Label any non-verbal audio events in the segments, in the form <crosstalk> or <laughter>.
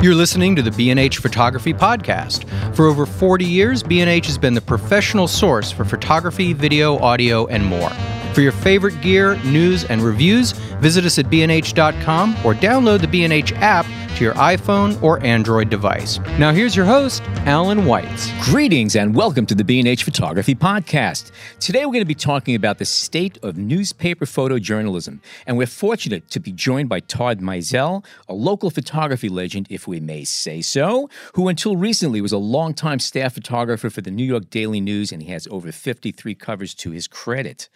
You're listening to the B&H Photography Podcast. For over 40 years, B&H has been the professional source for photography, video, audio, and more. For your favorite gear, news, and reviews, visit us at bnh.com or download the B&H app to your iPhone or Android device. Now here's your host, Allan Weitz. Greetings and welcome to the B&H Photography Podcast. Today we're going to be talking about the state of newspaper photojournalism, and we're fortunate to be joined by Todd Maisel, a local photography legend, if we may say so, who until recently was a longtime staff photographer for the New York Daily News, and he has over 53 covers to his credit.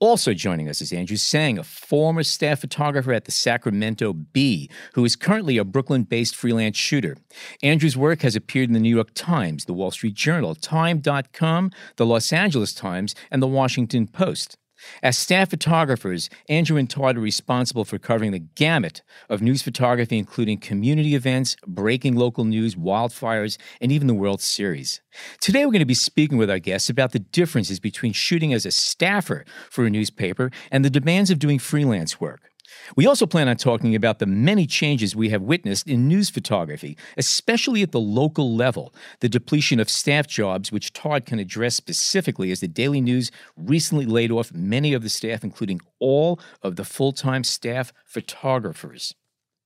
Also joining us is Andrew Seng, a former staff photographer at the Sacramento Bee, who is currently a Brooklyn based freelance shooter. Andrew's work has appeared in the New York Times, the Wall Street Journal, Time.com, the Los Angeles Times, and the Washington Post. As staff photographers, Andrew and Todd are responsible for covering the gamut of news photography, including community events, breaking local news, wildfires, and even the World Series. Today, we're going to be speaking with our guests about the differences between shooting as a staffer for a newspaper and the demands of doing freelance work. We also plan on talking about the many changes we have witnessed in news photography, especially at the local level, the depletion of staff jobs, which Todd can address specifically as the Daily News recently laid off many of the staff, including all of the full time staff photographers.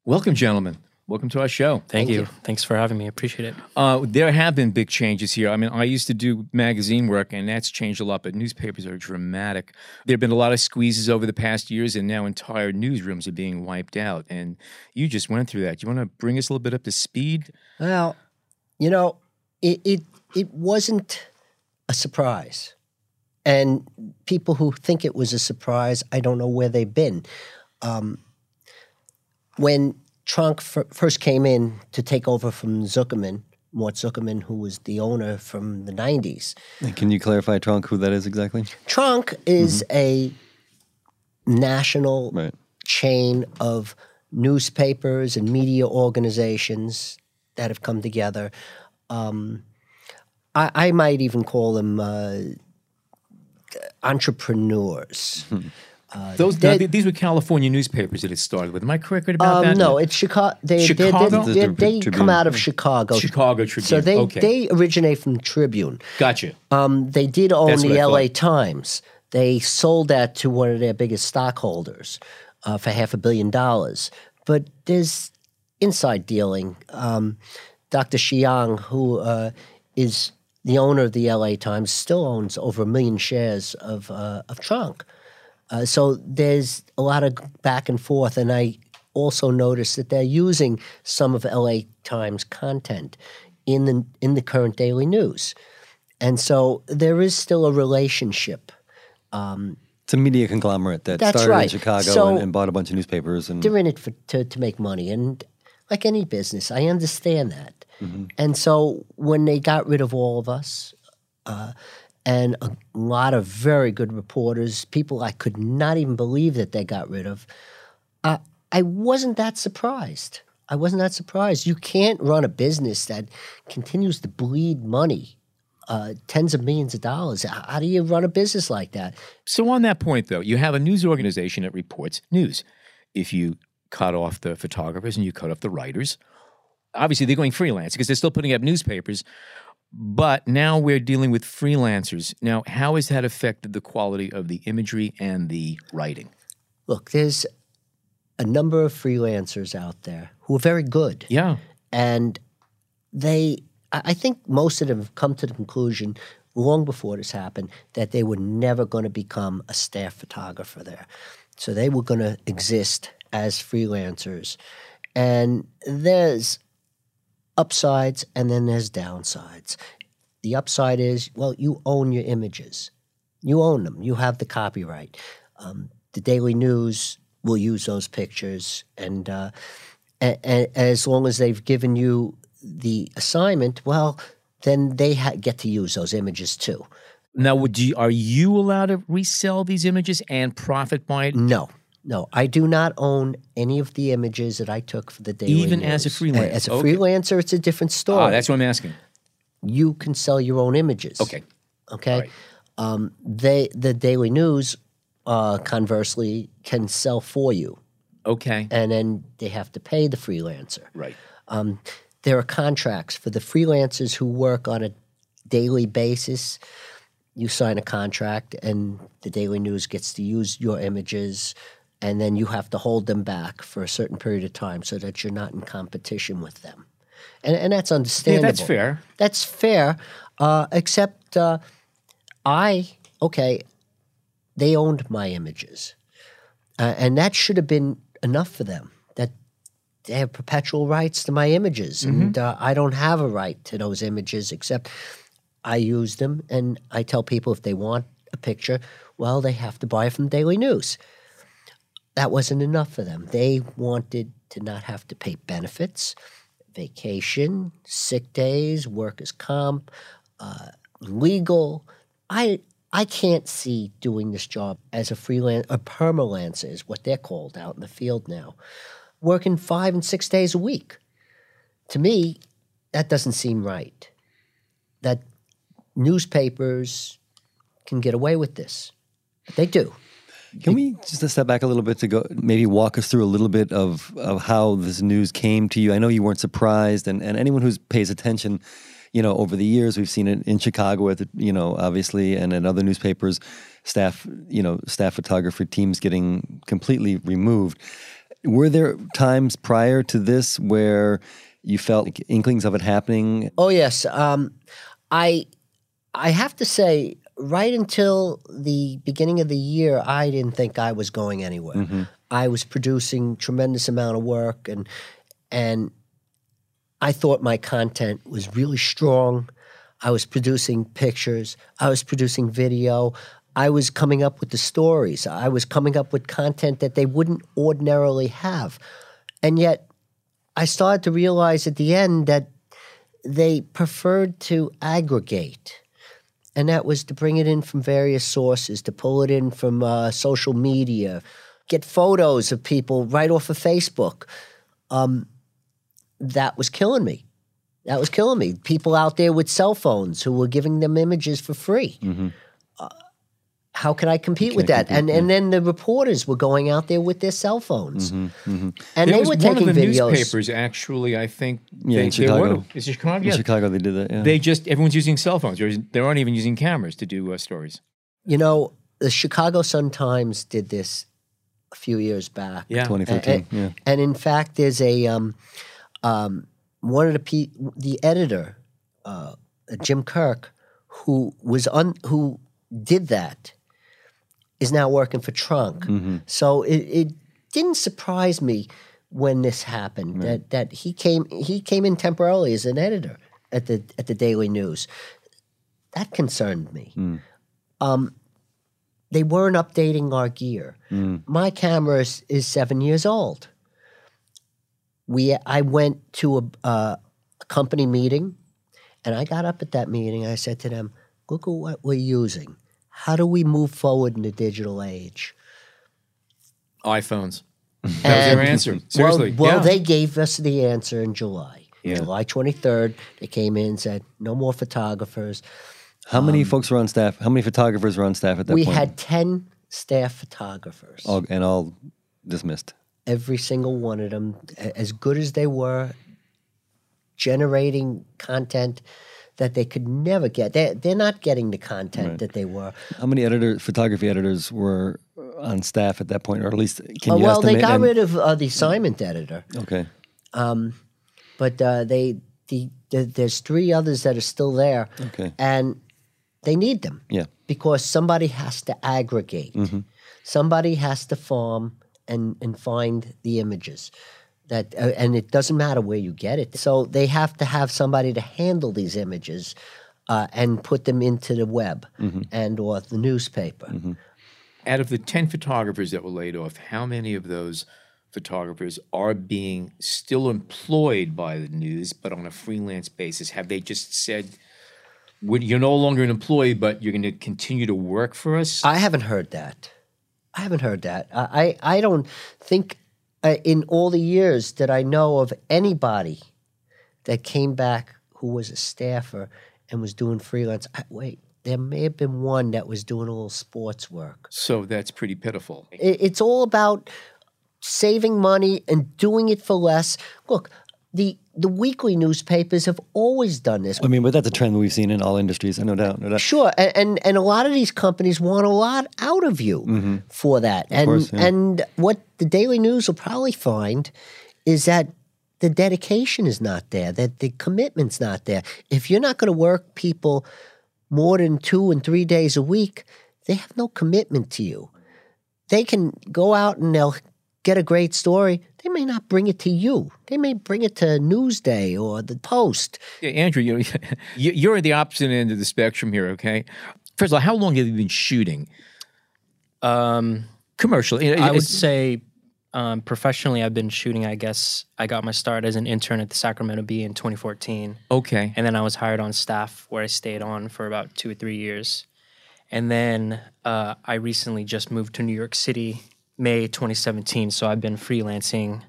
Welcome, gentlemen. Welcome to our show. Thank, Thank you. you. Thanks for having me. I appreciate it. Uh, there have been big changes here. I mean, I used to do magazine work, and that's changed a lot, but newspapers are dramatic. There have been a lot of squeezes over the past years, and now entire newsrooms are being wiped out. And you just went through that. Do you want to bring us a little bit up to speed? Well, you know, it, it, it wasn't a surprise. And people who think it was a surprise, I don't know where they've been. Um, when Tronc f- first came in to take over from Zuckerman, Mort Zuckerman, who was the owner from the 90s. can you clarify Tronc, who that is exactly? Tronc is mm-hmm. a national right. chain of newspapers and media organizations that have come together. Um, I, I, might even call them uh, entrepreneurs. Uh, Those these were California newspapers that it started with. Am I correct about um, that? No, it's Chicago. They, Chicago? They, they, they come out of Chicago. Chicago Tribune. So they okay. they originate from Tribune. Gotcha. Um, they did own That's the L.A. Times. They sold that to one of their biggest stockholders uh, for half a billion dollars. But there's inside dealing. Um, Dr. Xiang, who uh, is the owner of the L.A. Times, still owns over a million shares of uh, of Tronc. Uh, so there's a lot of back and forth, and I also noticed that they're using some of LA Times content in the in the current daily news, and so there is still a relationship. Um, it's a media conglomerate that started right. in Chicago so and, and, bought a bunch of newspapers, and they're in it for, to to make money. And like any business, I understand that. Mm-hmm. And so when they got rid of all of us, uh, and a lot of very good reporters, people I could not even believe that they got rid of. Uh, I wasn't that surprised. I wasn't that surprised. You can't run a business that continues to bleed money, uh, tens of millions of dollars. How do you run a business like that? So, on that point, though, you have a news organization that reports news. If you cut off the photographers and you cut off the writers, obviously they're going freelance because they're still putting up newspapers. But now we're dealing with freelancers. Now, how has that affected the quality of the imagery and the writing? Look, there's a number of freelancers out there who are very good. Yeah. And they, I think most of them have come to the conclusion long before this happened that they were never going to become a staff photographer there. So they were going to exist as freelancers. And there's upsides and then there's downsides. The upside is, well, you own your images. You own them. You have the copyright. Um, the Daily News will use those pictures, and, uh, and, and, as long as they've given you the assignment, well, then they ha- get to use those images too. Now, would you, are you allowed to resell these images and profit by it? No. No, I do not own any of the images that I took for the Daily news. Even News. as a freelancer? As a okay. freelancer, it's a different story. Ah, that's what I'm asking. You can sell your own images. Okay. Okay. Right. Um, they the Daily News, uh, conversely, can sell for you. Okay. And then they have to pay the freelancer. Right. Um, there are contracts for the freelancers who work on a daily basis. You sign a contract, and the Daily News gets to use your images, and then you have to hold them back for a certain period of time so that you're not in competition with them. And, and that's understandable. Yeah, that's fair. That's fair, uh, except uh, I, okay, they owned my images. Uh, and that should have been enough for them. That they have perpetual rights to my images, Mm-hmm. and uh, I don't have a right to those images except I use them, and I tell people if they want a picture, well, they have to buy it from Daily News. That wasn't enough for them. They wanted to not have to pay benefits, vacation, sick days, workers' comp, uh, legal. I I can't see doing this job as a freelance, a permalancer is what they're called out in the field now, working five and six days a week. To me, that doesn't seem right. That newspapers can get away with this. They do. Can we just step back a little bit to go maybe walk us through a little bit of, of how this news came to you? I know you weren't surprised, and, and anyone who pays attention, you know, over the years, we've seen it in Chicago, the, you know, obviously, and in other newspapers, staff, you know, staff photography teams getting completely removed. Were there times prior to this where you felt like inklings of it happening? Oh yes, um, I I have to say, right until the beginning of the year, I didn't think I was going anywhere. Mm-hmm. I was producing tremendous amount of work, and and I thought my content was really strong. I was producing pictures. I was producing video. I was coming up with the stories. I was coming up with content that they wouldn't ordinarily have, and yet I started to realize at the end that they preferred to aggregate. And that was to bring it in from various sources, to pull it in from uh, social media, get photos of people right off of Facebook. Um, that was killing me. That was killing me. People out there with cell phones who were giving them images for free. Uh, how can I compete with that? and and then the reporters were going out there with their cell phones, and There they was were one taking of the videos. newspapers actually. I think Yeah, they, in Chicago. Is it Chicago? In Yeah. Chicago, they did that. Yeah. They just everyone's using cell phones. They aren't even using cameras to do uh, stories. You know, the Chicago Sun Times did this a few years back. Yeah. 2013. And, yeah. and in fact, there's a um, um, one of the pe- the editor, uh, Jim Kirk, who was on who did that, is now working for Tronc. So it, it didn't surprise me when this happened that that he came he came in temporarily as an editor at the at the Daily News. That concerned me. Um, they weren't updating our gear. My camera is, is seven years old. We I went to a, uh, a company meeting, and I got up at that meeting. I said to them, "Look at what we're using. How do we move forward in the digital age?" iPhones. <laughs> That was their answer. Seriously. Well, well yeah. they gave us the answer in July. Yeah. July 23rd, they came in and said, no more photographers. How many folks were on staff? How many photographers were on staff at that Um, we point? had 10 staff photographers. all, and all dismissed. Every single one of them, as good as they were, generating content that they could never get. They're, they're not getting the content that they were. How many editor photography editors were on staff at that point, or at least can Oh, you well, they got and- rid of uh, the assignment editor. Okay. but uh, they the, the there's three others that are still there, Okay. and they need them Yeah. because somebody has to aggregate, somebody has to farm and and find the images. That uh, and it doesn't matter where you get it. So they have to have somebody to handle these images uh, and put them into the web and or the newspaper. Out of the 10 photographers that were laid off, how many of those photographers are being still employed by the news, but on a freelance basis? Have they just said, you're no longer an employee, but you're going to continue to work for us? I haven't heard that. I haven't heard that. I I, I don't think uh, in all the years that I know of anybody that came back who was a staffer and was doing freelance. I, wait, there may have been one that was doing a little sports work. so that's pretty pitiful. It, it's all about saving money and doing it for less. Look, the the weekly newspapers have always done this. I mean, but that's a trend we've seen in all industries. No doubt, no doubt. Sure, and, and and a lot of these companies want a lot out of you mm-hmm. for that. And course, yeah. and what the Daily News will probably find is that the dedication is not there, that the commitment's not there. If you're not going to work people more than two and three days a week, they have no commitment to you. They can go out and they'll get a great story. They may not bring it to you. They may bring it to Newsday or the Post. Yeah, Andrew, you <laughs> you- you're at the opposite end of the spectrum here. Okay, first of all, how long have you been shooting Um, commercially? I would say um, professionally, I've been shooting. I guess I got my start as an intern at the Sacramento Bee in 2014, okay. and then I was hired on staff where I stayed on for about two or three years, and then uh, I recently just moved to New York City, May 2017. So I've been freelancing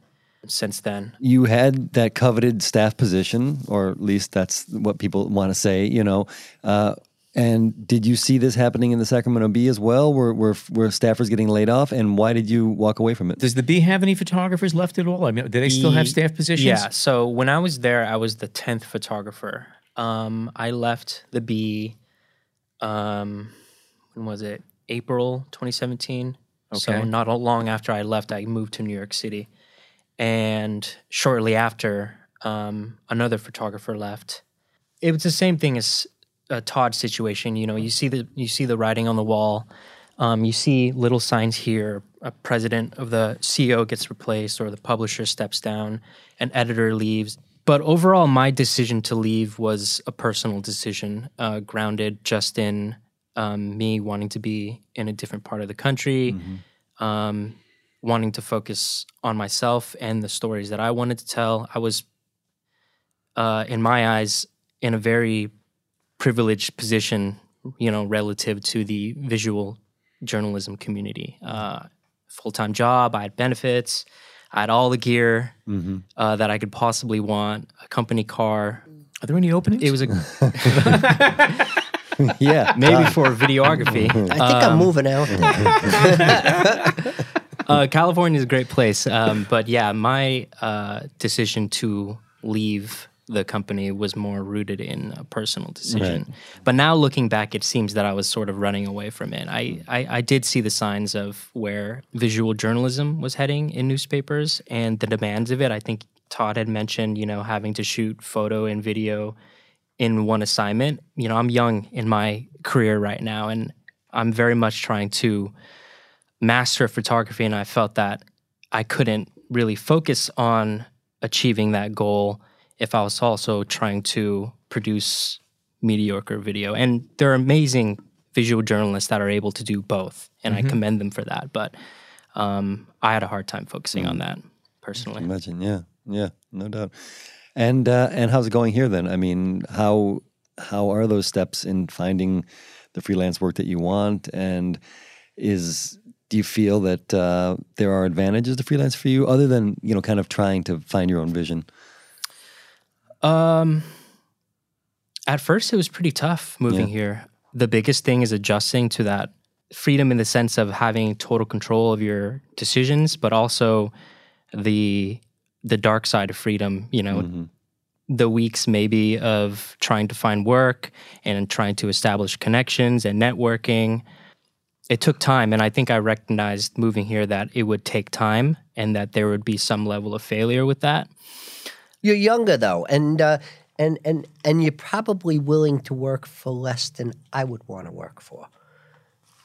since then. you had that coveted staff position, or at least that's what people want to say, you know. Uh, and did you see this happening in the Sacramento Bee as well? Were, were, were staffers getting laid off? And why did you walk away from it? Does the Bee have any photographers left at all? I mean, do they still have staff positions? Yeah. So when I was there, I was the tenth photographer. Um, I left the Bee. Um, when was it? April 2017. So not long after I left, I moved to New York City, and shortly after, um, another photographer left. It was the same thing as a Todd situation. You know, you see the you see the writing on the wall. Um, you see little signs here. A president of the CEO gets replaced, or the publisher steps down, an editor leaves. But overall, my decision to leave was a personal decision, uh, grounded just in um, me wanting to be in a different part of the country, um, wanting to focus on myself and the stories that I wanted to tell. I was, uh, in my eyes, in a very privileged position, you know, relative to the visual journalism community. Uh, Full time job, I had benefits, I had all the gear uh, that I could possibly want, a company car. Are there any openings? It was a <laughs> <laughs> <laughs> yeah. maybe for videography. <laughs> I think I'm moving out. <laughs> uh, California is a great place, um, but yeah, my uh, decision to leave the company was more rooted in a personal decision. But now looking back, it seems that I was sort of running away from it. I, I, I did see the signs of where visual journalism was heading in newspapers and the demands of it. I think Todd had mentioned, you know, having to shoot photo and video in one assignment. You know, I'm young in my career right now, and I'm very much trying to master photography and I felt that I couldn't really focus on achieving that goal if I was also trying to produce mediocre video. And there are amazing visual journalists that are able to do both, and I commend them for that. But um, I had a hard time focusing on that personally. Imagine, yeah, yeah, no doubt. And uh, and how's it going here then? I mean, how how are those steps in finding the freelance work that you want? And is do you feel that uh, there are advantages to freelance for you, other than you know, kind of trying to find your own vision? Um, at first, it was pretty tough moving here. The biggest thing is adjusting to that freedom in the sense of having total control of your decisions, but also the the dark side of freedom. You know, the weeks maybe of trying to find work and trying to establish connections and networking. It took time, and I think I recognized moving here that it would take time and that there would be some level of failure with that. You're younger though, and uh, and and and you're probably willing to work for less than I would want to work for.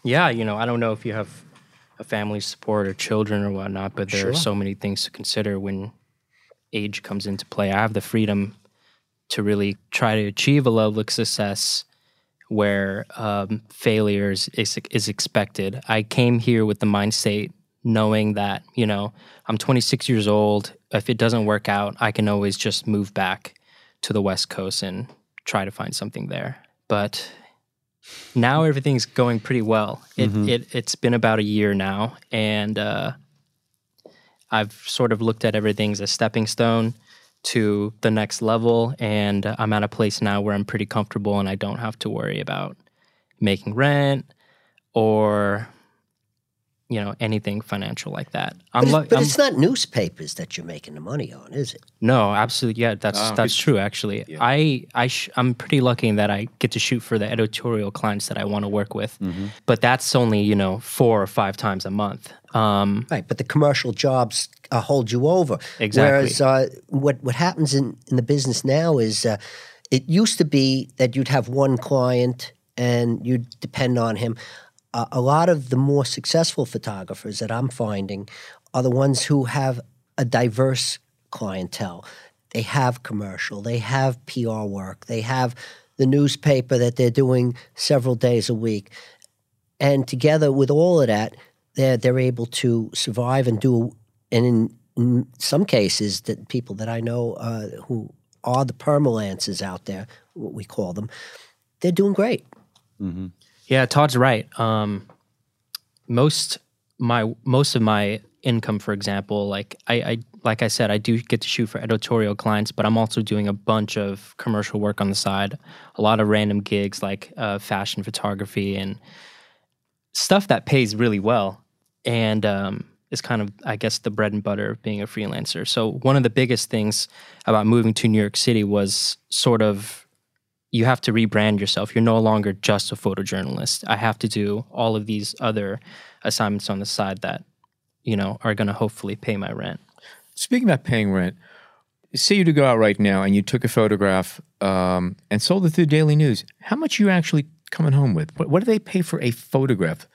Yeah, you know, I don't know if you have a family support or children or whatnot, but there are so many things to consider when age comes into play. I have the freedom to really try to achieve a level of success where um, failures is, is expected. I came here with the mindset knowing that, you know, I'm 26 years old. If it doesn't work out, I can always just move back to the West Coast and try to find something there. But now everything's going pretty well. It, it it's been about a year now, and uh, I've sort of looked at everything as a stepping stone to the next level. And I'm at a place now where I'm pretty comfortable, and I don't have to worry about making rent or you know anything financial like that. I'm, But, lu- it's, but I'm- it's not newspapers that you're making the money on, is it? no, absolutely. Yeah, that's Ah, that's true. Actually, I I sh- I'm pretty lucky in that I get to shoot for the editorial clients that I want to work with. Mm-hmm. But that's only you know four or five times a month. Um, Right, but the commercial jobs uh, hold you over. Exactly. Whereas uh, what what happens in, in the business now is uh, it used to be that you'd have one client and you'd depend on him. Uh, a lot of the more successful photographers that I'm finding are the ones who have a diverse clientele. They have commercial, they have PR work, they have the newspaper that they're doing several days a week and together with all of that, they're they're able to survive and do. And in, in some cases, that people that I know uh, who are the permalances out there, what we call them, they're doing great. Yeah, Todd's right. Um, most my most of my income, for example, like I, I like I said, I do get to shoot for editorial clients, but I'm also doing a bunch of commercial work on the side, a lot of random gigs like uh, fashion photography and stuff that pays really well, and um, is kind of I guess the bread and butter of being a freelancer. So one of the biggest things about moving to New York City was sort of you have to rebrand yourself. You're no longer just a photojournalist. I have to do all of these other assignments on the side that, you know, are going to hopefully pay my rent. Speaking about paying rent, say you to go out right now and you took a photograph um, and sold it to the Daily News. How much are you actually coming home with? What, what do they pay for a photograph?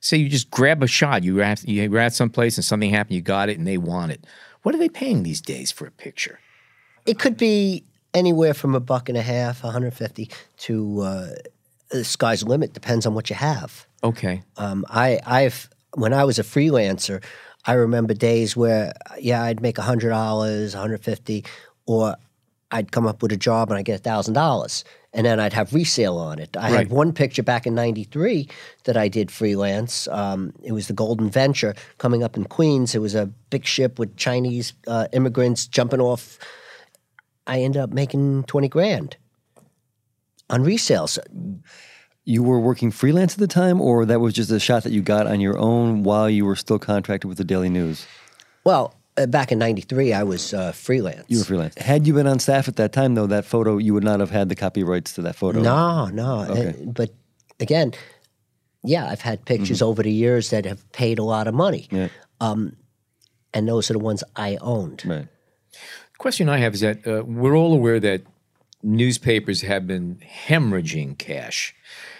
Say you just grab a shot. You were at, you were at someplace and something happened. You got it and they want it. What are they paying these days for a picture? It could be anywhere from a buck and a half, 150, to uh, the sky's limit. Depends on what you have. Okay. Um, I, I've when I was a freelancer, I remember days where yeah, I'd make hundred dollars, one hundred fifty, or I'd come up with a job and I get thousand dollars, and then I'd have resale on it. I Right. had one picture back in '93 that I did freelance. Um, it was the Golden Venture coming up in Queens. It was a big ship with Chinese uh, immigrants jumping off. I ended up making twenty grand on resales. You were working freelance at the time, or that was just a shot that you got on your own while you were still contracted with the Daily News? Well, uh, back in '93, I was uh, freelance. You were freelance. Had you been on staff at that time, though, that photo, you would not have had the copyrights to that photo. No, no. Okay. Uh, but again, yeah, I've had pictures over the years that have paid a lot of money. Yeah. And those are the ones I owned. Right. Question I have is that uh, we're all aware that newspapers have been hemorrhaging cash.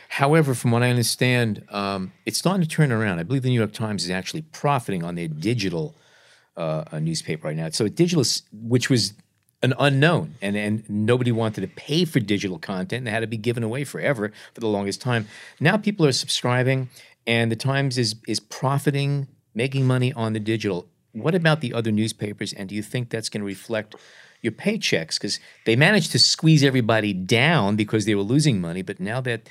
However, from what I understand, um, it's starting to turn around. I believe the New York Times is actually profiting on their digital uh, newspaper right now. So digital, which was an unknown, and and nobody wanted to pay for digital content, and had to be given away forever for the longest time. Now people are subscribing, and the Times is is profiting, making money on the digital. What about the other newspapers? And do you think that's going to reflect your paychecks? Because they managed to squeeze everybody down because they were losing money, but now that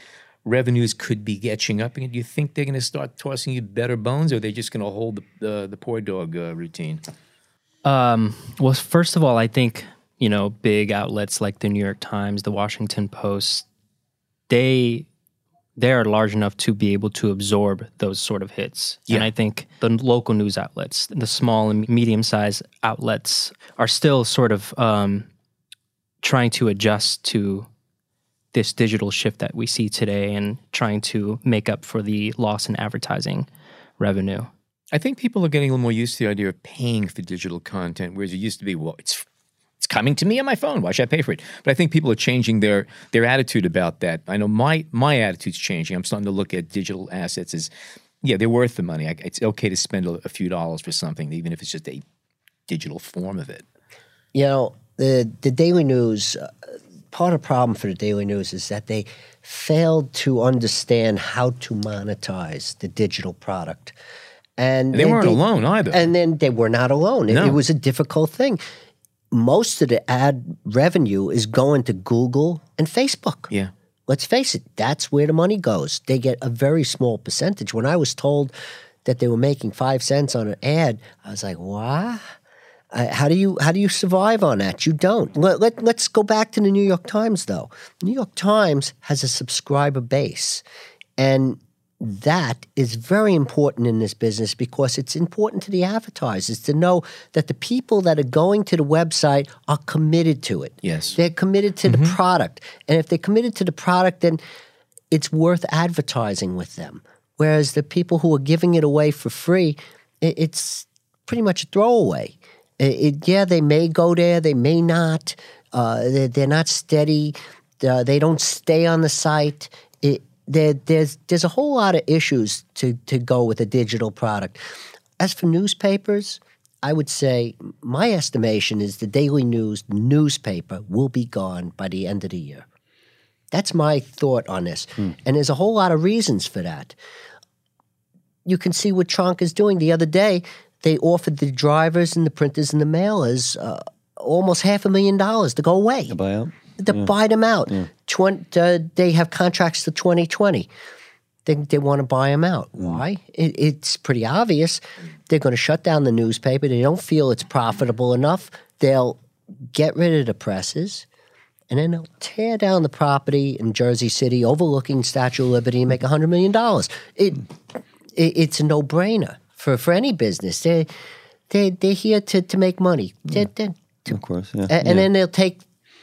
revenues could be catching up do you think they're going to start tossing you better bones, or are they just going to hold the, the, the poor dog uh, routine? Um, well, first of all, I think you know big outlets like the New York Times, the Washington Post, they they are large enough to be able to absorb those sort of hits. And I think the local news outlets, the small and medium sized outlets, are still sort of um, trying to adjust to this digital shift that we see today and trying to make up for the loss in advertising revenue. I think people are getting a little more used to the idea of paying for digital content, whereas it used to be, well, it's it's coming to me on my phone. Why should I pay for it? But I think people are changing their their attitude about that. I know my my attitude's changing. I'm starting to look at digital assets as, yeah, they're worth the money. I, it's okay to spend a, a few dollars for something, even if it's just a digital form of it. You know, the the Daily News. Uh, part of the problem for the Daily News is that they failed to understand how to monetize the digital product, and, And they weren't alone either. And then they were not alone. It, No. it was a difficult thing. Most of the ad revenue is going to Google and Facebook. Yeah. Let's face it, that's where the money goes. They get a very small percentage. When I was told that they were making five cents on an ad, I was like, "What? Uh, how do you how do you survive on that? You don't." Let, let, let's go back to the New York Times, though. The New York Times has a subscriber base, and that is very important in this business because it's important to the advertisers to know that the people that are going to the website are committed to it. Yes. They're committed to the product. And if they're committed to the product, then it's worth advertising with them. Whereas the people who are giving it away for free, it's pretty much a throwaway. It, yeah, they may go there, they may not. Uh, they're, they're not steady. Uh, they don't stay on the site. There, there's there's a whole lot of issues to to go with a digital product. As for newspapers, I would say my estimation is the Daily News newspaper will be gone by the end of the year. That's my thought on this. And there's a whole lot of reasons for that. You can see what Tronc is doing. The other day, they offered the drivers and the printers and the mailers uh, almost half a million dollars to go away The buyout. To buy them out. Twen- uh, they have contracts to 2020. They, they want to buy them out. Why? It, it's pretty obvious. They're going to shut down the newspaper. They don't feel it's profitable enough. They'll get rid of the presses, and then they'll tear down the property in Jersey City overlooking Statue of Liberty and make $100 million. It, it it's a no brainer for, for any business. They, they, they're here to, to make money. They're, they're, Of course, yeah. and, then they'll take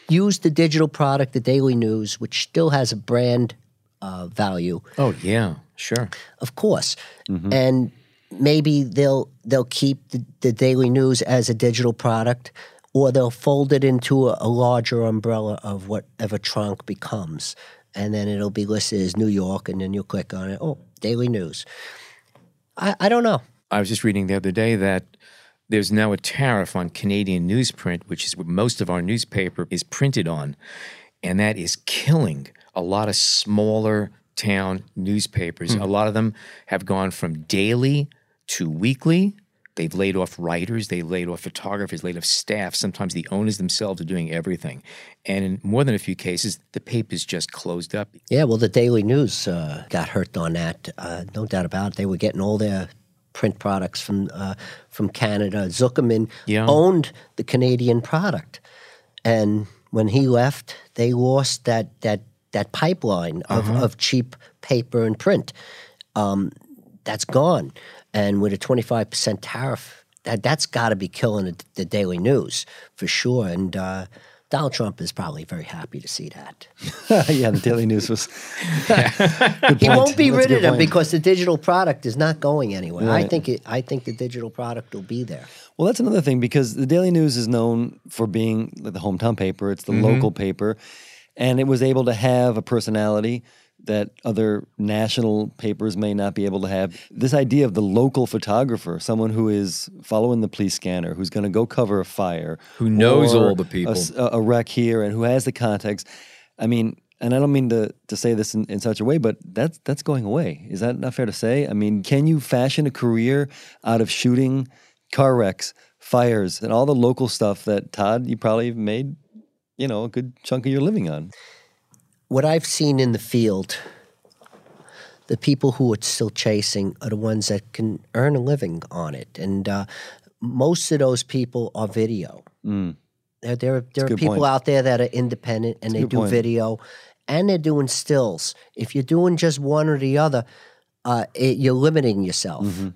use the digital product, the Daily News, which still has a brand uh, value, Oh yeah, sure. of course, and maybe they'll they'll keep the, the Daily News as a digital product, or they'll fold it into a, a larger umbrella of whatever Tronc becomes, and then it'll be listed as New York, and then you'll click on it. Oh, Daily News. I, I don't know. I was just reading the other day that there's now a tariff on Canadian newsprint, which is what most of our newspaper is printed on. And that is killing a lot of smaller town newspapers. A lot of them have gone from daily to weekly. They've laid off writers, they laid off photographers, laid off staff. Sometimes the owners themselves are doing everything. And in more than a few cases, the paper's just closed up. Yeah, well, the Daily News uh, got hurt on that. Uh, no doubt about it. They were getting all their print products from uh, from Canada. Zuckerman Yeah. owned the Canadian product, and when he left, they lost that that that pipeline of, of cheap paper and print. Um, that's gone, and with a twenty five percent tariff, that that's got to be killing the, the Daily News for sure. And uh, Donald Trump is probably very happy to see that. <laughs> yeah, the Daily News was. <laughs> He won't be That's rid of them point. because the digital product is not going anywhere. I think it, I think the digital product will be there. Well, that's another thing because the Daily News is known for being the hometown paper. It's the mm-hmm. local paper, and it was able to have a personality that other national papers may not be able to have. This idea of the local photographer, someone who is following the police scanner, who's going to go cover a fire, Who knows all the people. a, a wreck here, and who has the context. I mean, and I don't mean to, to say this in, in such a way, but that's that's going away. Is that not fair to say? I mean, can you fashion a career out of shooting car wrecks, fires, and all the local stuff that Todd you probably made, you know, a good chunk of your living on? What I've seen in the field, the people who are still chasing are the ones that can earn a living on it, and uh, most of those people are video. There, there, there are people point. out there that are independent and a they do point. video, and they're doing stills. If you're doing just one or the other, uh, it, you're limiting yourself. Mm-hmm.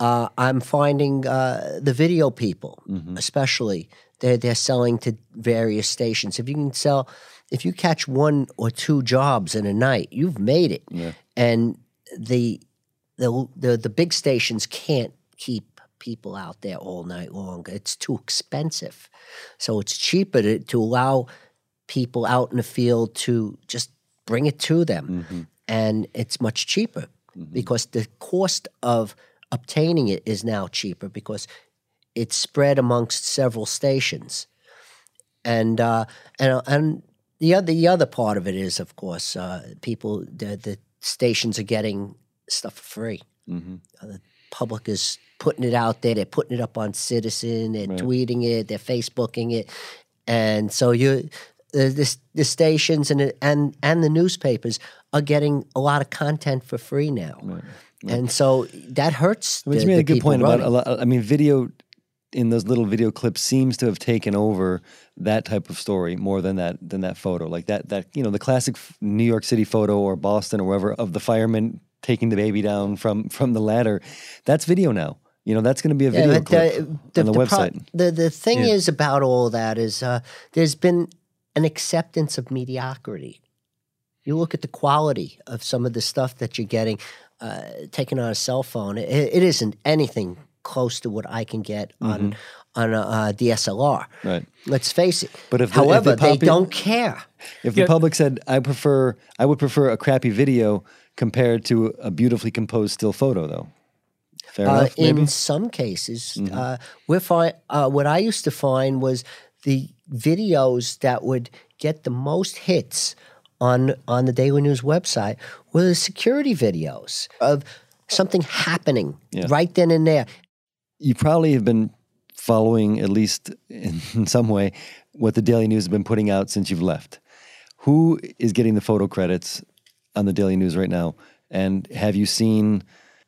Uh, I'm finding uh, the video people, Mm-hmm. especially, they're they're selling to various stations. If you can sell, if you catch one or two jobs in a night, you've made it. And the the the the big stations can't keep people out there all night long. It's too expensive. So it's cheaper to, to allow people out in the field to just bring it to them. And it's much cheaper because the cost of obtaining it is now cheaper because it's spread amongst several stations. And uh, and and the other the other part of it is, of course, uh, people the the stations are getting stuff for free. Uh, the public is putting it out there. They're putting it up on Citizen. They're tweeting it. They're Facebooking it, and so you. The, the, the stations and the, and and the newspapers are getting a lot of content for free now, and so that hurts. The, you made a good point about a lot. I mean, video in those little video clips seems to have taken over that type of story more than that than that photo. Like that that you know the classic New York City photo or Boston or wherever of the fireman taking the baby down from from the ladder. That's video now. You know, that's going to be a video but clip the, on the, pro- website. the the thing Yeah. is about all that is uh, there's been an acceptance of mediocrity. You look at the quality of some of the stuff that you're getting uh, taken on a cell phone. It, it isn't anything close to what I can get on on a, uh DSLR. Right. Let's face it. But if the- if the however, they don't care. If the public said, "I prefer," I would prefer a crappy video compared to a beautifully composed still photo, though. Fair Uh, enough. Maybe. in some cases, uh, we're fi- uh, what I used to find was the videos that would get the most hits on on the Daily News website were the security videos of something happening Yeah. right then and there. You probably have been following, at least in, <laughs> some way, what the Daily News has been putting out since you've left. Who is getting the photo credits on the Daily News right now? And have you seen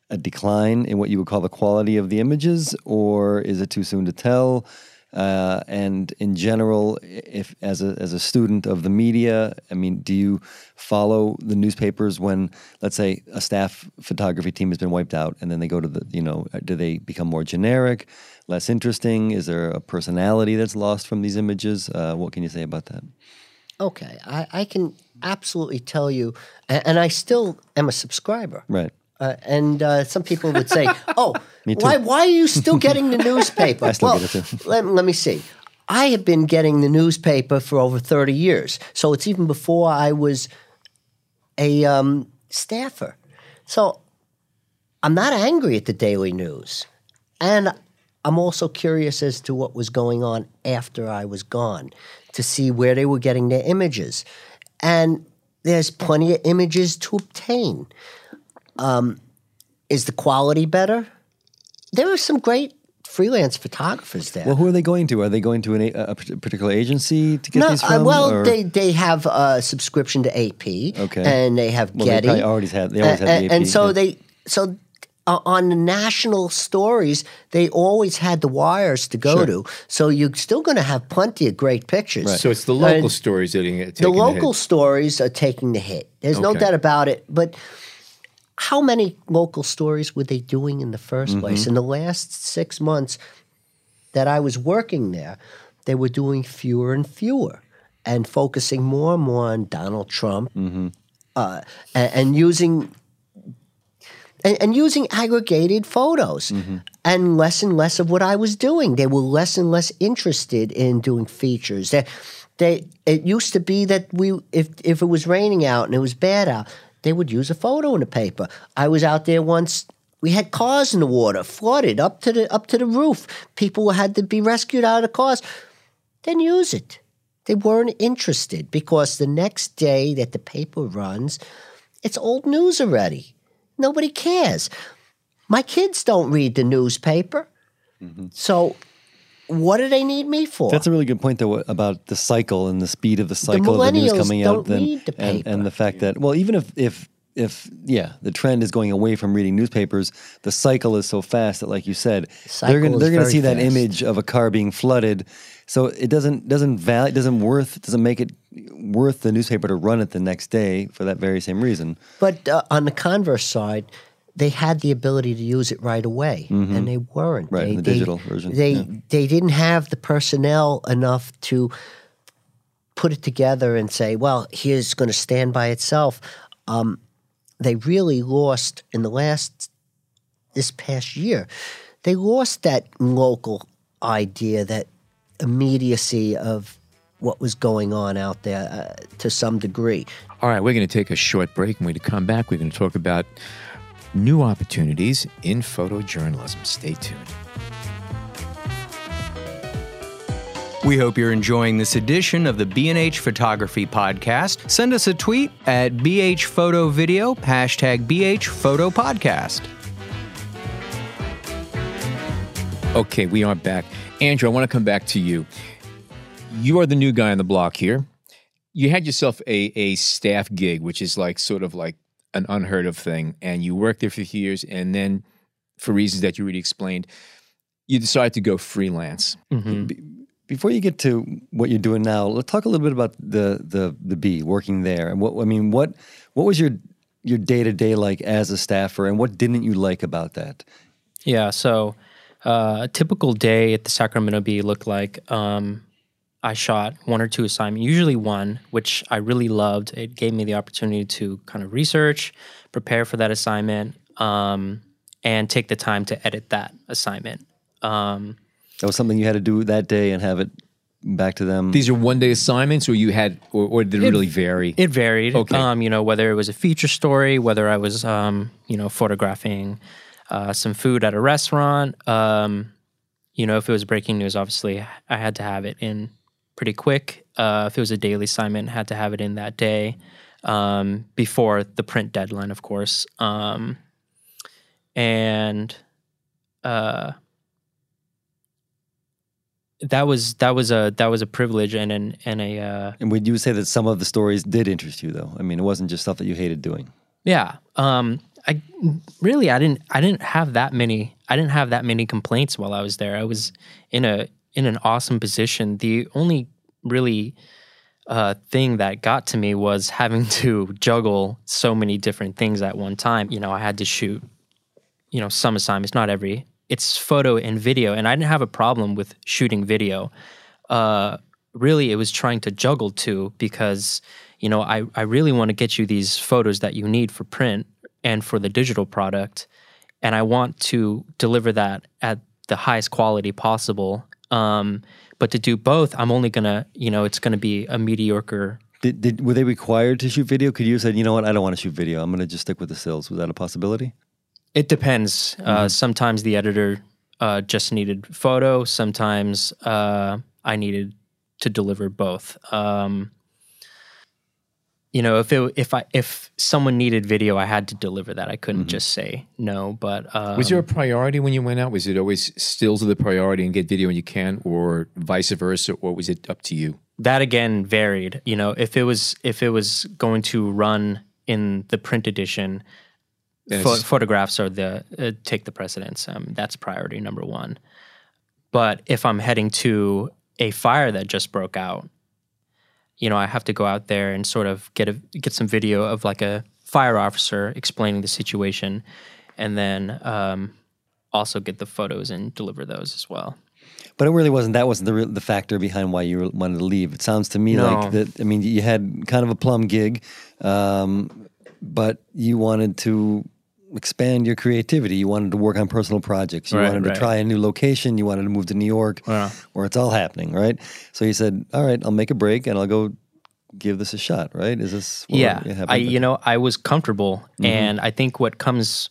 a decline in what you would call the quality of the images, or is it too soon to tell? Uh, and in general, if as a as a student of the media, I mean, do you follow the newspapers when, let's say, a staff photography team has been wiped out, and then they go to the, you know, do they become more generic, less interesting? Is there a personality that's lost from these images? Uh, what can you say about that? Okay, I, I can absolutely tell you, and, and I still am a subscriber. Right. Uh, and uh, some people would say, <laughs> "Oh, why why are you still <laughs> getting the newspaper?" Well, get it too. Let, let me see. I have been getting the newspaper for over thirty years, so it's even before I was a um, staffer. So I'm not angry at the Daily News, and I'm also curious as to what was going on after I was gone to see where they were getting their images, and there's plenty of images to obtain. Is the quality better? There are some great freelance photographers there. Well, who are they going to? Are they going to an, a, a particular agency to get no, these uh, well, or- they they have a subscription to AP, Okay. and they have Well, they Getty. probably always had- they always had the and, AP, and so yeah. they so uh, on the national stories, they always had the wires to go Sure. to. So you're still going to have plenty of great pictures. So it's the local And stories that are getting the taking local hit. stories are taking the hit. There's no doubt about it. But how many local stories were they doing in the 1st Mm-hmm. place? In the last six months that I was working there, they were doing fewer and fewer and focusing more and more on Donald Trump Mm-hmm. uh, and, and using. And, and using aggregated photos, Mm-hmm. and less and less of what I was doing. They were less and less interested in doing features. They, they it used to be that we if if it was raining out and it was bad out, they would use a photo in the paper. I was out there once. We had cars in the water, flooded up to the up to the roof. People had to be rescued out of the cars. Then use it. They weren't interested because the next day that the paper runs, it's old news already. Nobody cares. My kids don't read the newspaper. Mm-hmm. So what do they need me for? That's a really good point, though, about the cycle and the speed of the cycle of the news coming out. Then, the and, and the fact that, well, even if if if yeah, the trend is going away from reading newspapers, the cycle is so fast that, like you said, they're gonna they're see that image of a car being flooded. So it doesn't doesn't val it doesn't worth doesn't make it worth the newspaper to run it the next day for that very same reason. But uh, on the converse side, they had the ability to use it right away, and they weren't. Mm-hmm. Right, they, the they- digital version, They yeah. they didn't have the personnel enough to put it together and say, "Well, here's going to stand by itself." Um, they really lost in the last this past year. They lost that local idea, that immediacy of what was going on out there uh, to some degree. All right, we're going to take a short break. And when we come back, we're going to talk about new opportunities in photojournalism. Stay tuned. We hope you're enjoying this edition of the B&H Photography Podcast. Send us a tweet at BH Photo Video, hashtag BH Photo Podcast. Okay, we are back. Andrew, I want to come back to you. You are the new guy on the block here. You had yourself a, a staff gig, which is like sort of like an unheard of thing. And you worked there for a few years. And then, for reasons that you already explained, you decided to go freelance. Before you get to what you're doing now, let's talk a little bit about the the the Bee working there and what I mean. What what was your your day to day like as a staffer, and what didn't you like about that? Yeah. So uh, a typical day at the Sacramento Bee looked like um, I shot one or two assignments, usually one, which I really loved. It gave me the opportunity to kind of research, prepare for that assignment, um, and take the time to edit that assignment. Um, That was something you had to do that day and have it back to them. These are one day assignments, or you had, or, or did it, really vary? It varied. Okay. Um, you know, whether it was a feature story, whether I was, um, you know, photographing uh, some food at a restaurant. Um, you know, if it was breaking news, obviously I had to have it in pretty quick. Uh, if it was a daily assignment, had to have it in that day um, before the print deadline, of course. Um, and uh, that was that was a that was a privilege and an and a uh, and would you say that some of the stories did interest you, though? I mean, it wasn't just stuff that you hated doing. Yeah. Um I really I didn't I didn't have that many I didn't have that many complaints while I was there. I was in a in an awesome position. The only really uh, thing that got to me was having <laughs> to juggle so many different things at one time. You know, I had to shoot, you know, some assignments, not every. It's photo and video, and I didn't have a problem with shooting video. Uh, really, it was trying to juggle two because, you know, I, I really want to get you these photos that you need for print and for the digital product. And I want to deliver that at the highest quality possible. Um, but to do both, I'm only gonna, you know, it's gonna be a mediocre. Did, did were they required to shoot video? Could you have said, you know what, I don't want to shoot video. I'm going to just stick with the stills. Was that a possibility? It depends. Uh, sometimes the editor uh, just needed photo. Sometimes uh, I needed to deliver both. Um, you know, if it if I if someone needed video, I had to deliver that. I couldn't just say no. But um, Was there a priority when you went out? Was it always stills the priority and get video when you can, or vice versa, or was it up to you? that again varied. You know, if it was if it was going to run in the print edition, pho- photographs are the uh, take the precedence. Um, that's priority number one. But if I'm heading to a fire that just broke out, you know, I have to go out there and sort of get a get some video of like a fire officer explaining the situation, and then um, also get the photos and deliver those as well. But it really wasn't. That wasn't the the factor behind why you wanted to leave. It sounds to me No. like that. I mean, you had kind of a plum gig, um, but you wanted to expand your creativity. You wanted to work on personal projects. You Right, wanted right. to try a new location. You wanted to move to New York, Yeah. where it's all happening, right? So you said, "All right, I'll make a break and I'll go give this a shot." Right? Is this? what yeah happened? i you know i was comfortable mm-hmm. and i think what comes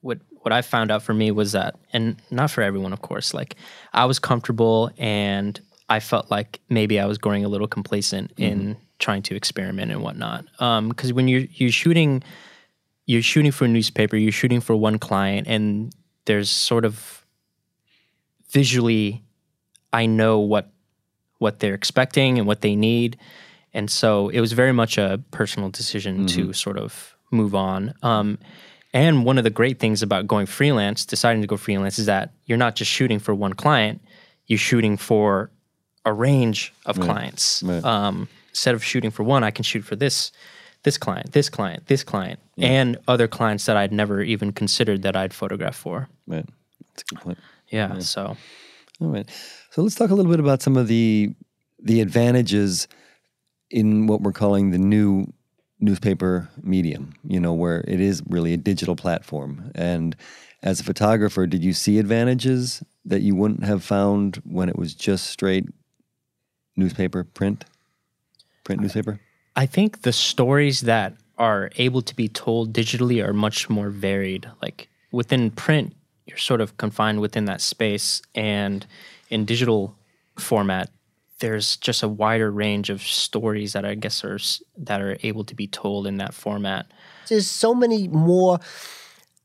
what what i found out for me was that and not for everyone of course like i was comfortable and i felt like maybe i was growing a little complacent in mm-hmm. trying to experiment and whatnot um, because when you're you're shooting you're shooting for a newspaper you're shooting for one client and there's sort of visually i know what what they're expecting and what they need. And so it was very much a personal decision to sort of move on. Um, and one of the great things about going freelance, deciding to go freelance, is that you're not just shooting for one client, you're shooting for a range of clients. Right. Um, instead of shooting for one, I can shoot for this, this client, this client, this client, and other clients that I'd never even considered that I'd photograph for. right. That's a good point. Yeah. So All right. So let's talk a little bit about some of the the advantages in what we're calling the new newspaper medium, you know, where it is really a digital platform. And as a photographer, did you see advantages that you wouldn't have found when it was just straight newspaper, print? Print newspaper? I think the stories that are able to be told digitally are much more varied. Like within print, you're sort of confined within that space, and in digital format, there's just a wider range of stories that I guess are that are able to be told in that format. There's so many more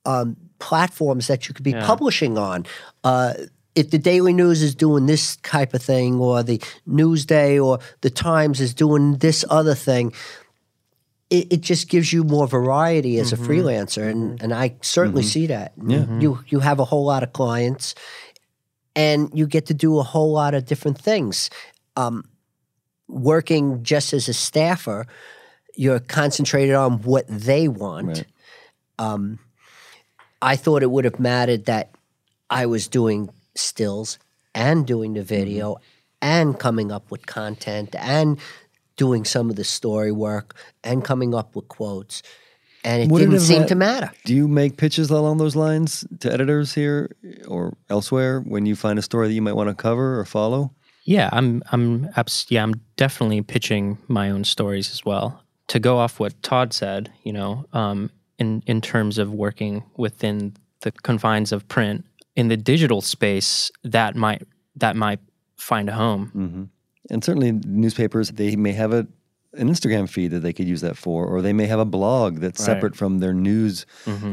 um, platforms that you could be publishing on. Uh, if the Daily News is doing this type of thing, or the Newsday or the Times is doing this other thing, it, it just gives you more variety as a freelancer, and, and I certainly see that. You you have a whole lot of clients, and you get to do a whole lot of different things. Um, working just as a staffer, you're concentrated on what they want. Right. Um, I thought it would have mattered that I was doing stills and doing the video and coming up with content and doing some of the story work and coming up with quotes. And it Would it didn't have seem had- to matter. Do you make pitches along those lines to editors here or elsewhere when you find a story that you might want to cover or follow? Yeah, I'm I'm abs- yeah, I'm definitely pitching my own stories as well. To go off what Todd said, you know, um, in in terms of working within the confines of print, in the digital space, that might that might find a home. And certainly newspapers, they may have a an Instagram feed that they could use that for, or they may have a blog that's Right. separate from their news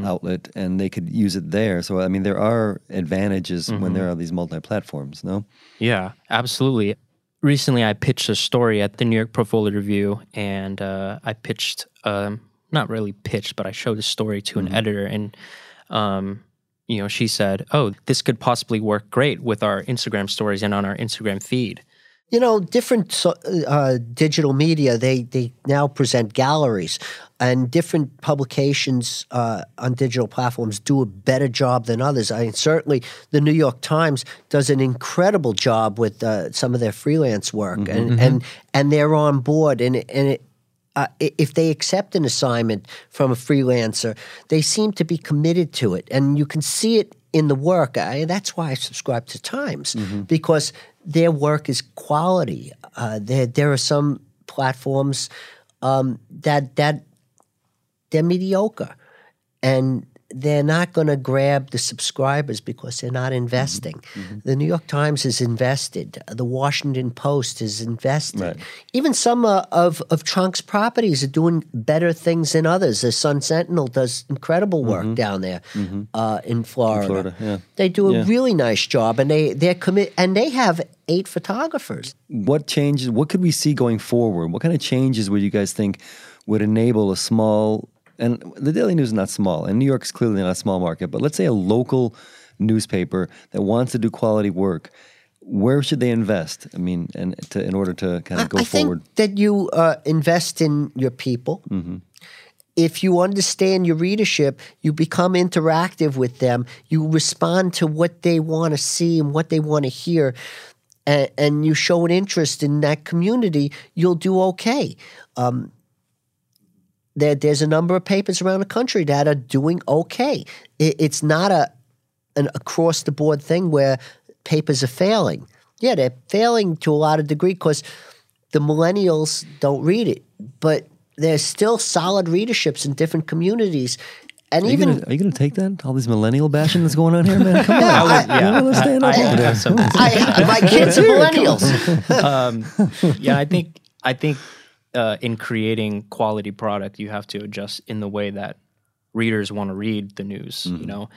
outlet and they could use it there. So I mean there are advantages when there are these multi platforms, no? Yeah, absolutely. Recently, I pitched a story at the New York Portfolio Review, and uh, I pitched, um, not really pitched, but I showed a story to an editor, and um, you know, she said, "Oh, this could possibly work great with our Instagram stories and on our Instagram feed." You know, different uh, digital media, they, they now present galleries, and different publications uh, on digital platforms do a better job than others. I mean, certainly the New York Times does an incredible job with uh, some of their freelance work, and, and, and they're on board, and, and it, uh, if they accept an assignment from a freelancer, they seem to be committed to it, and you can see it in the work. I, that's why I subscribe to Times because their work is quality. Uh, there, there are some platforms um, that that they're mediocre, and they're not going to grab the subscribers because they're not investing. The New York Times is invested. The Washington Post is invested. Right. Even some uh, of of Tronc's properties are doing better things than others. The Sun Sentinel does incredible work down there uh, in Florida. Florida, yeah. They do a Yeah. really nice job, and they they're commit and they have eight photographers. What changes what could we see going forward? What kind of changes would you guys think would enable a small and the Daily News is not small, and New York's clearly not a small market, but let's say a local newspaper that wants to do quality work. Where should they invest? I mean, and to, in order to kind of go I forward. think that you uh, invest in your people. If you understand your readership, you become interactive with them. You respond to what they want to see and what they want to hear, and, and you show an interest in that community. You'll do okay. Um, there, there's a number of papers around the country that are doing okay. It, it's not a an across the board thing where papers are failing. Yeah, they're failing to a lot of degree because the millennials don't read it, but there's still solid readerships in different communities. And Are you, even gonna, are you gonna take that? All this millennial bashing that's going on here, man? <laughs> Come on. Yeah, I- You don't understand I, that? I. I, my kids are millennials. <laughs> um, yeah, I think I think uh, in creating quality product, you have to adjust in the way that readers want to read the news. Mm-hmm. You know,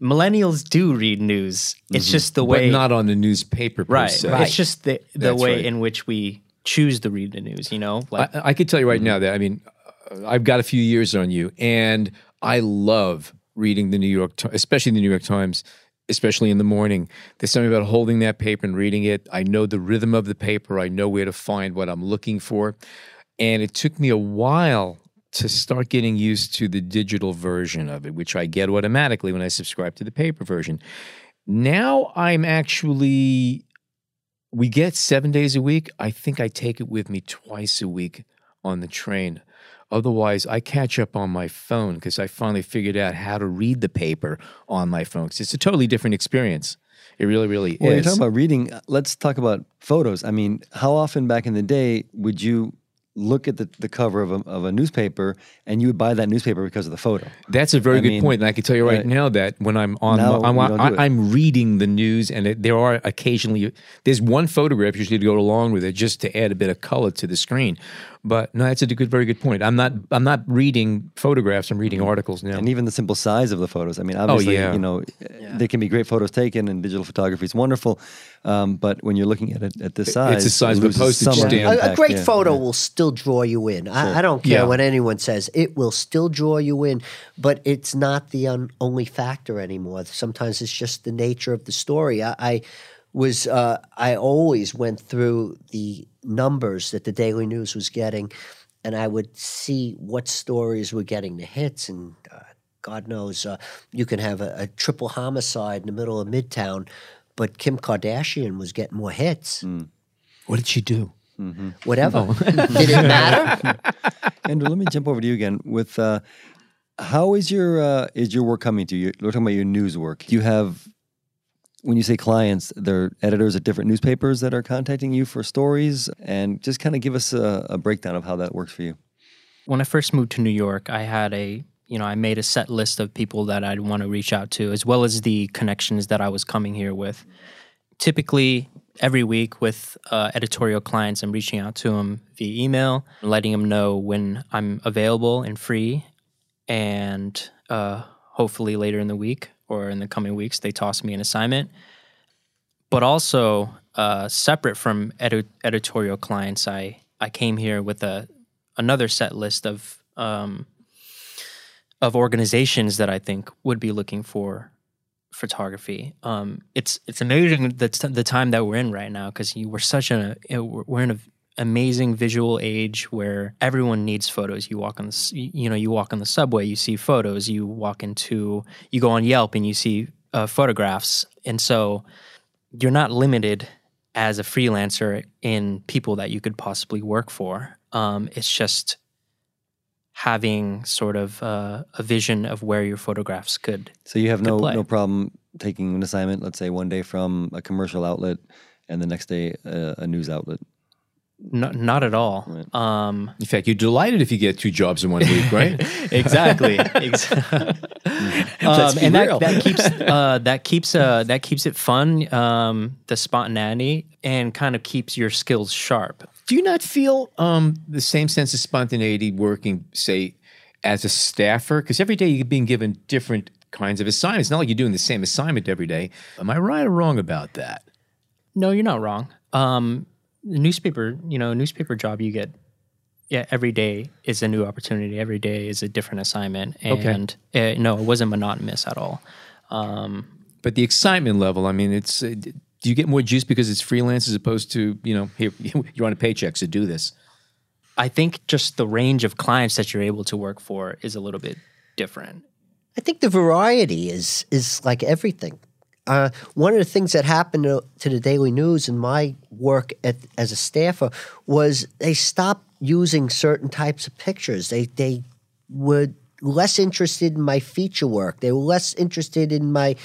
millennials do read news. It's just the way but not on the newspaper per right. se. It's just the the That's way right. in which we choose to read the news. You know, like I, I could tell you right now that I mean, I've got a few years on you, and I love reading the New York, especially the New York Times, especially in the morning. There's something about holding that paper and reading it. I know the rhythm of the paper. I know where to find what I'm looking for, and it took me a while to start getting used to the digital version of it, which I get automatically when I subscribe to the paper version. Now I'm actually we get seven days a week. I think I take it with me twice a week on the train. Otherwise, I catch up on my phone because I finally figured out how to read the paper on my phone. 'Cause it's a totally different experience. It really, really Well, you're talking about reading. Let's talk about photos. I mean, how often back in the day would you look at the, the cover of a, of a newspaper and you would buy that newspaper because of the photo? That's a very I good mean, point, and I can tell you right right. now that when I'm on, Now I'm, we don't do it. I, am reading the news, and it, there are occasionally there's one photograph usually to go along with it, just to add a bit of color to the screen. But no, that's a good, very good point. I'm not, I'm not reading photographs. I'm reading articles now. And even the simple size of the photos. I mean, obviously, Oh, yeah. you know, there can be great photos taken, and digital photography is wonderful. Um, but when you're looking at it at this size, it's the size it of a postage some stamp. A, a great yeah. photo will still draw you in. I, I don't care Yeah. what anyone says; it will still draw you in. But it's not the un- only factor anymore. Sometimes it's just the nature of the story. I, I was uh, I always went through the numbers that the Daily News was getting, and I would see what stories were getting the hits. And uh, God knows, uh, you can have a, a triple homicide in the middle of Midtown, but Kim Kardashian was getting more hits. What did she do? Whatever. <laughs> Did it matter? <laughs> Andrew, let me jump over to you again. With uh, how is your uh, is your work coming to you? We're talking about your news work. Do you have when you say clients, they're editors at different newspapers that are contacting you for stories, and just kind of give us a, a breakdown of how that works for you. when I first moved to New York, I had a you know I made a set list of people that I'd want to reach out to, as well as the connections that I was coming here with. Typically, every week with uh, editorial clients, I'm reaching out to them via email, letting them know when I'm available and free, and uh, hopefully later in the week or in the coming weeks, they toss me an assignment. But also, uh, separate from edi- editorial clients, I I came here with a another set list of um, of organizations that I think would be looking for photography. Um, it's it's amazing the t- the time that we're in right now because you we're such a we're in an amazing visual age where everyone needs photos. You walk on the you know you walk on the subway, you see photos. You walk into you go on Yelp and you see uh, photographs, and so you're not limited as a freelancer in people that you could possibly work for. Um, it's just having sort of uh, a vision of where your photographs could. So you have no play. no problem taking an assignment, let's say one day from a commercial outlet, and the next day a, a news outlet. No, not at all. Um, In fact, you're delighted if you get two jobs in one week, right? <laughs> exactly. Ex- <laughs> um, and that, that keeps <laughs> uh, that keeps uh, that keeps it fun, um, the spontaneity, and kind of keeps your skills sharp. Do you not feel um, the same sense of spontaneity working, say, as a staffer? Because every day you're being given different kinds of assignments. It's not like you're doing the same assignment every day. Am I right or wrong about that? No, you're not wrong. Um, the newspaper, you know, newspaper job you get. Yeah, every day is a new opportunity. Every day is a different assignment, Okay. and uh, no, it wasn't monotonous at all. Um, But the excitement level, I mean, it's. Uh, do you get more juice because it's freelance as opposed to you know <laughs> here you're on a paycheck, so do this? I think just the range of clients that you're able to work for is a little bit different. I think the variety is is like everything. Uh, one of the things that happened to, the Daily News in my work at, as a staffer was they stopped using certain types of pictures. They they were less interested in my feature work. They were less interested in my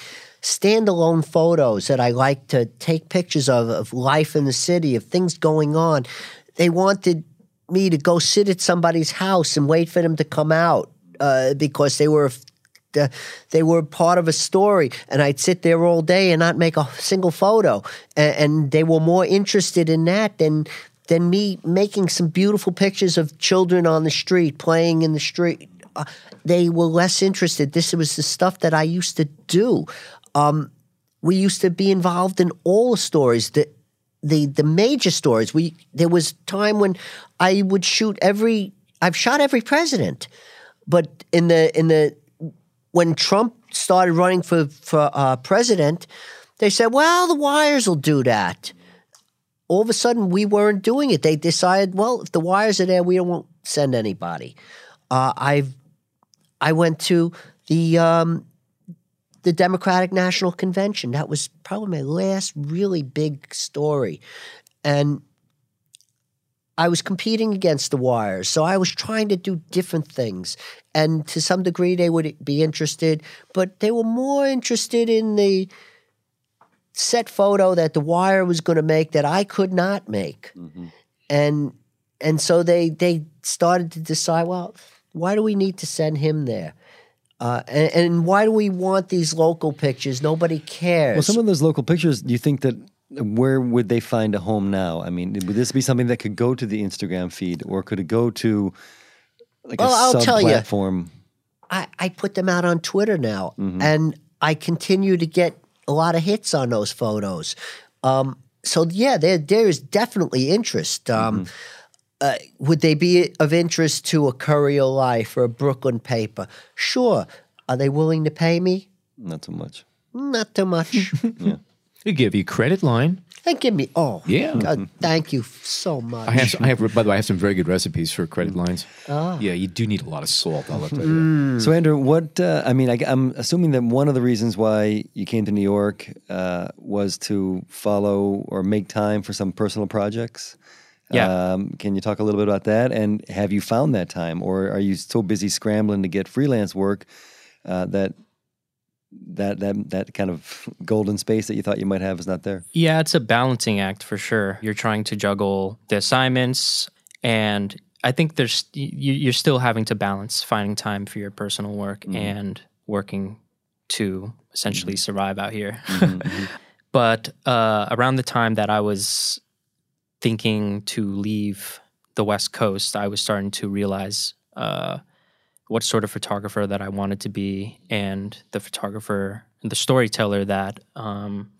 standalone photos that I like to take pictures of of life in the city, of things going on. They wanted me to go sit at somebody's house and wait for them to come out uh, because they were the, they were part of a story, and I'd sit there all day and not make a single photo. And, and they were more interested in that than than me making some beautiful pictures of children on the street playing in the street. Uh, they were less interested. This was the stuff that I used to do. Um, we used to be involved in all the stories. The the the major stories. We there was time when I would shoot every. I've shot every president, but in the in the when Trump started running for for uh, president, they said, "Well, the wires will do that." All of a sudden, we weren't doing it. They decided, "Well, if the wires are there, we won't send anybody." Uh, I've I went to the um, the Democratic National Convention. That was probably my last really big story, and I was competing against the wires. So I was trying to do different things. And to some degree, they would be interested, but they were more interested in the set photo that the wire was going to make that I could not make. And and so they they started to decide, well, why do we need to send him there? Uh, and, and why do we want these local pictures? Nobody cares. Well, some of those local pictures, do you think that where would they find a home now? I mean, would this be something that could go to the Instagram feed, or could it go to like Well, a I'll sub tell platform? I, I put them out on Twitter now, and I continue to get a lot of hits on those photos. Um, so yeah, there there is definitely interest. Um, uh, would they be of interest to a Courier Life or a Brooklyn paper? Sure. Are they willing to pay me? Not too much. Not too much. <laughs> They give you credit line. They give me, oh, Yeah. God, thank you so much. I have, I have, by the way, I have some very good recipes for credit lines. Yeah, you do need a lot of salt. I'll let tell you. that. So, Andrew, what uh, I mean, I, am assuming that one of the reasons why you came to New York uh, was to follow or make time for some personal projects. Yeah. Um, can you talk a little bit about that? And have you found that time, or are you so busy scrambling to get freelance work uh, that that that that kind of golden space that you thought you might have is not there? Yeah, it's a balancing act for sure. You're trying to juggle the assignments, and I think there's you, you're still having to balance finding time for your personal work and working to essentially survive out here. <laughs> but uh, around the time that I was thinking to leave the West Coast, I was starting to realize uh, what sort of photographer that I wanted to be, and the photographer, the storyteller that um,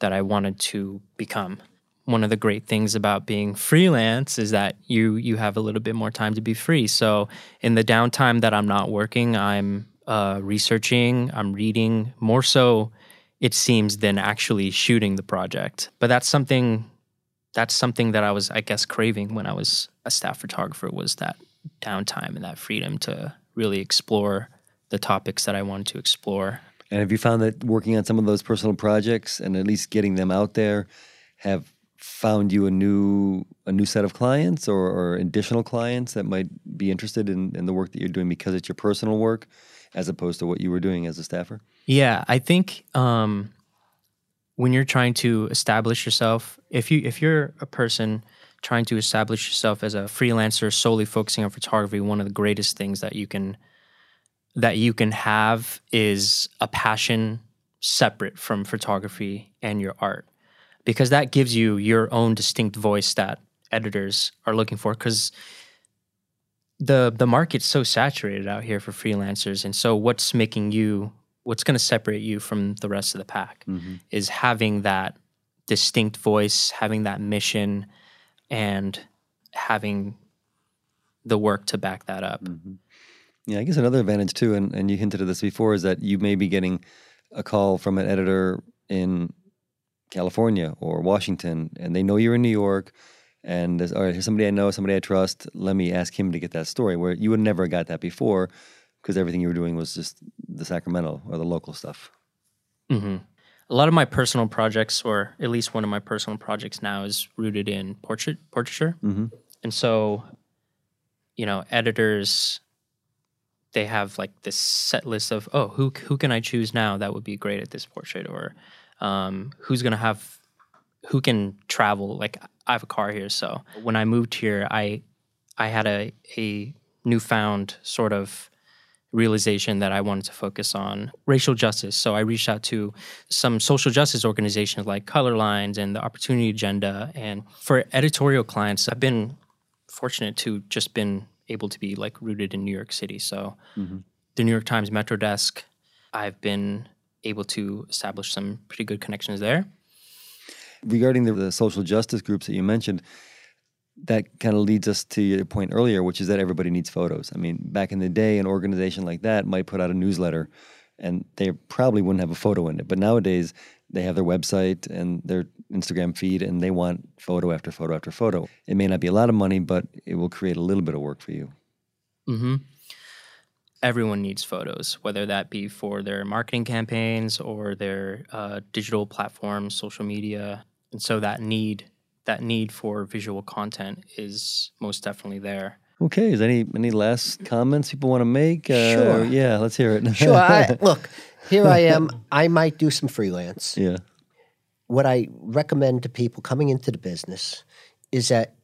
that I wanted to become. One of the great things about being freelance is that you you have a little bit more time to be free. So in the downtime that I'm not working, I'm uh, researching, I'm reading more so it seems than actually shooting the project. But that's something that's something that I was I guess craving when I was a staff photographer was that downtime and that freedom to really explore the topics that I wanted to explore. And have you found that working on some of those personal projects and at least getting them out there have found you a new a new set of clients or, or additional clients that might be interested in, in the work that you're doing because it's your personal work as opposed to what you were doing as a staffer? Yeah, I think um, when you're trying to establish yourself, if you if you're a person trying to establish yourself as a freelancer solely focusing on photography, one of the greatest things that you can that you can have is a passion separate from photography and your art. Because that gives you your own distinct voice that editors are looking for. Because the the market's so saturated out here for freelancers and so what's making you what's going to separate you from the rest of the pack mm-hmm. is having that distinct voice having that mission and having the work to back that up mm-hmm. Yeah, I guess another advantage too, and, and you hinted at this before, is that you may be getting a call from an editor in California or Washington, and they know you're in New York, and there's, all right, here's somebody I know, somebody I trust. Let me ask him to get that story, where you would never have got that before because everything you were doing was just the Sacramento or the local stuff. Mm-hmm. A lot of my personal projects or at least one of my personal projects now is rooted in portrait portraiture. And so you know editors they have like this set list of oh who who can I choose now that would be great at this portrait? Or um, who's gonna have who can travel? Like I have a car here so when I moved here I I had a a newfound sort of realization that I wanted to focus on racial justice. So I reached out to some social justice organizations like Color Lines and the Opportunity Agenda. And for editorial clients, I've been fortunate to just been able to be like rooted in New York City. So mm-hmm. the New York Times Metro Desk, I've been able to establish some pretty good connections there. regarding the, the social justice groups that you mentioned, that kind of leads us to your point earlier, which is that everybody needs photos. I mean, back in the day, an organization like that might put out a newsletter and they probably wouldn't have a photo in it. But nowadays, they have their website and their Instagram feed and they want photo after photo after photo. It may not be a lot of money, but it will create a little bit of work for you. Mm-hmm. Everyone needs photos, whether that be for their marketing campaigns or their uh, digital platforms, social media, and so that need that need for visual content is most definitely there. Okay, is there any any last comments people want to make? Uh, Sure. Yeah, let's hear it. Sure. I, <laughs> look, here I am. I might do some freelance. yeah. What I recommend to people coming into the business is that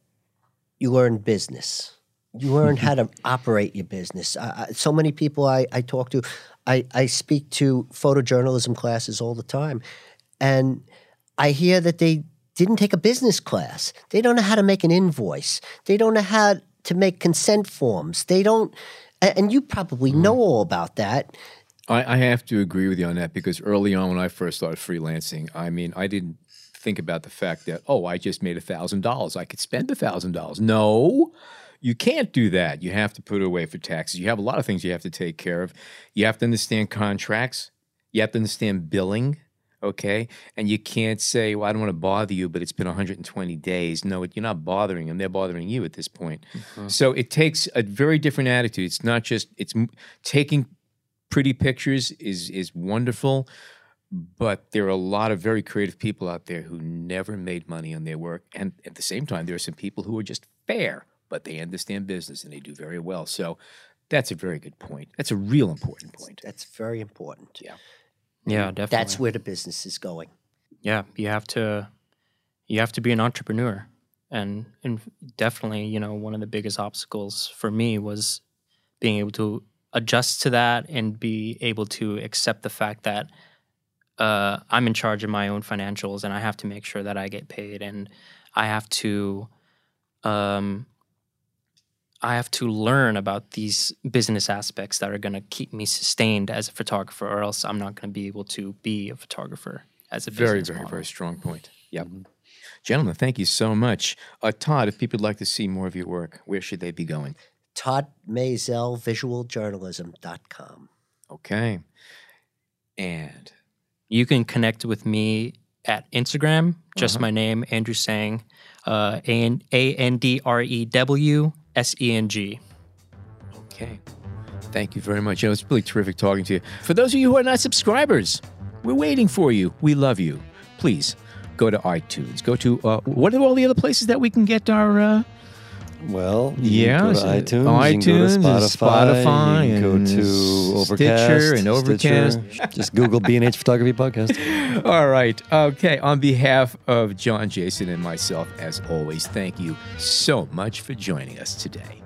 you learn business. You learn <laughs> how to operate your business. I, I, so many people I, I talk to, I, I speak to photojournalism classes all the time, and I hear that they didn't take a business class. They don't know how to make an invoice. They don't know how to make consent forms. They don't, and you probably mm-hmm. know all about that. I, I have to agree with you on that because early on when I first started freelancing, I mean, I didn't think about the fact that, oh, I just made a thousand dollars. I could spend a thousand dollars. No, you can't do that. You have to put it away for taxes. You have a lot of things you have to take care of. You have to understand contracts. You have to understand billing. Okay. And you can't say, well, I don't want to bother you, but it's been 120 days. No, you're not bothering them. They're bothering you at this point. Mm-hmm. So it takes a very different attitude. It's not just, it's taking pretty pictures is, is wonderful, but there are a lot of very creative people out there who never made money on their work. And at the same time, there are some people who are just fair, but they understand business and they do very well. So that's a very good point. That's a real important point. That's very important. Yeah. Yeah, definitely. That's where the business is going. yeah you have to you have to be an entrepreneur and and definitely you know one of the biggest obstacles for me was being able to adjust to that and be able to accept the fact that uh, i'm in charge of my own financials and i have to make sure that i get paid and i have to um, i have to learn about these business aspects that are going to keep me sustained as a photographer or else i'm not going to be able to be a photographer as a Very, business very, model. very strong point. Yep. Gentlemen, thank you so much. Uh, Todd, if people would like to see more of your work, where should they be going? Todd Maisel, visualjournalism.com. Okay. And You can connect with me at Instagram, just my name, Andrew Seng, uh, A N A N D R E W S E N G. okay. Thank you very much. You know, it's really terrific talking to you. For those of you who are not subscribers, we're waiting for you. We love you. Please go to iTunes. Go to uh, what are all the other places that we can get our uh, Well, you Yeah, go to so- iTunes, you can go to Spotify, Spotify you can go to Stitcher Overcast and Overcast. Stitcher. <laughs> Just Google B&H Photography Podcast. <laughs> All right. Okay. On behalf of John Jason and myself, as always, thank you so much for joining us today.